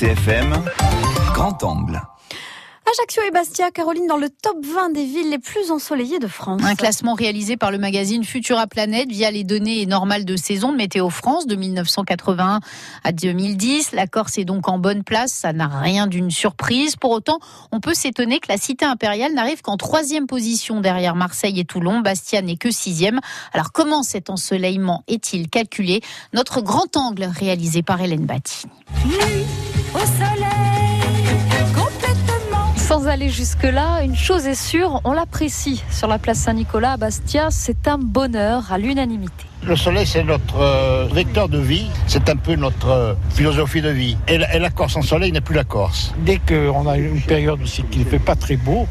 RCFM, grand angle. Ajaccio et Bastia, Caroline, dans le top 20 des villes les plus ensoleillées de France. Un classement réalisé par le magazine Futura Planète via les données normales de saison de Météo France de 1981 à 2010. La Corse est donc en bonne place, ça n'a rien d'une surprise. Pour autant, on peut s'étonner que la cité impériale n'arrive qu'en troisième position derrière Marseille et Toulon. Bastia n'est que sixième. Alors comment cet ensoleillement est-il calculé? Notre grand angle réalisé par Hélène Batti. Au soleil sans aller jusque-là, une chose est sûre, on l'apprécie. Sur la place Saint-Nicolas à Bastia, c'est un bonheur à l'unanimité. Le soleil, c'est notre euh, vecteur de vie, c'est un peu notre euh, philosophie de vie. Et la, Corse en soleil n'est plus la Corse. Dès qu'on a une période aussi qui ne fait pas très beau,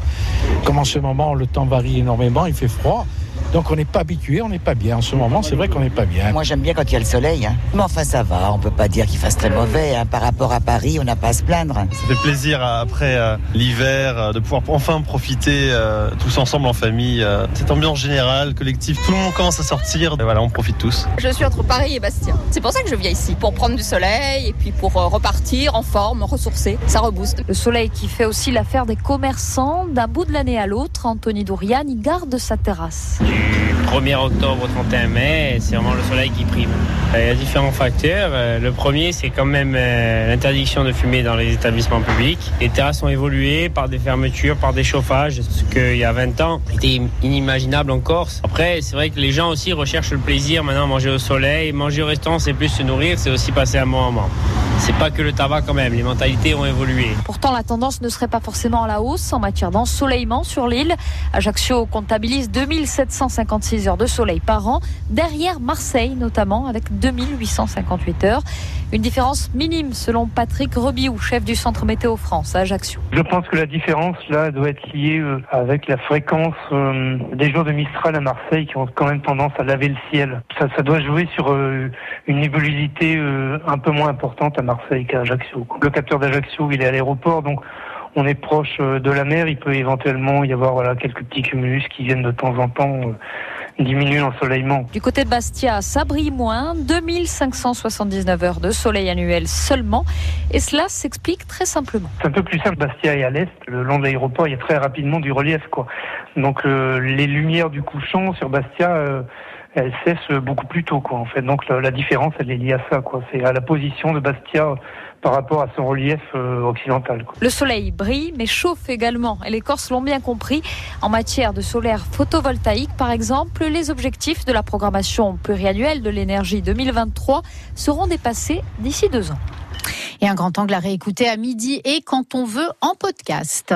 comme en ce moment le temps varie énormément, il fait froid, donc on n'est pas habitué, on n'est pas bien. En ce moment, c'est vrai qu'on n'est pas bien. Moi j'aime bien quand il y a le soleil. Hein. Mais enfin ça va, on peut pas dire qu'il fasse très mauvais. Hein. Par rapport à Paris, on n'a pas à se plaindre. Ça fait plaisir euh, après euh, l'hiver euh, de pouvoir enfin profiter tous ensemble en famille. cette ambiance générale, collective, tout le monde commence à sortir. Et voilà, on profite tous. Je suis entre Paris et Bastia. C'est pour ça que je viens ici, pour prendre du soleil et puis pour repartir en forme, ressourcer. Ça rebooste. Le soleil qui fait aussi l'affaire des commerçants. D'un bout de l'année à l'autre, Anthony Dourian y garde sa terrasse. Du 1er octobre au 31 mai, c'est vraiment le soleil qui prime. Il y a différents facteurs. Euh, le premier, c'est quand même euh, l'interdiction de fumer dans les établissements publics. Les terrasses ont évolué par des fermetures, par des chauffages, ce qu'il y a 20 ans était inimaginable en Corse. Après, c'est vrai que les gens aussi recherchent le plaisir maintenant, manger au soleil. Manger au restaurant, c'est plus se nourrir, c'est aussi passer un bon moment c'est pas que le tabac quand même, les mentalités ont évolué. Pourtant, la tendance ne serait pas forcément à la hausse en matière d'ensoleillement sur l'île. Ajaccio comptabilise 2756 heures de soleil par an, derrière Marseille notamment, avec 2858 heures. Une différence minime selon Patrick Rebiou, chef du centre Météo France à Ajaccio. Je pense que la différence là doit être liée euh, avec la fréquence euh, des jours de Mistral à Marseille qui ont quand même tendance à laver le ciel. Ça, ça doit jouer sur euh, une nébulosité un peu moins importante à Marseille qu'à Ajaccio. Le capteur d'Ajaccio, il est à l'aéroport, donc on est proche de la mer. Il peut éventuellement y avoir voilà, quelques petits cumulus qui viennent de temps en temps diminuer l'ensoleillement. Du côté de Bastia, ça brille moins, 2579 heures de soleil annuel seulement. Et cela s'explique très simplement. C'est un peu plus simple. Bastia est à l'est, le long de l'aéroport, il y a très rapidement du relief. Quoi. Donc euh, les lumières du couchant sur Bastia... Euh, elles cessent beaucoup plus tôt, quoi, en fait. Donc la, différence, elle est liée à ça, quoi. C'est à la position de Bastia par rapport à son relief euh, occidental. Le soleil brille, mais chauffe également. Et les Corses l'ont bien compris. En matière de solaire photovoltaïque, par exemple, les objectifs de la programmation pluriannuelle de l'énergie 2023 seront dépassés d'ici deux ans. Et un grand angle à réécouter à midi et quand on veut en podcast.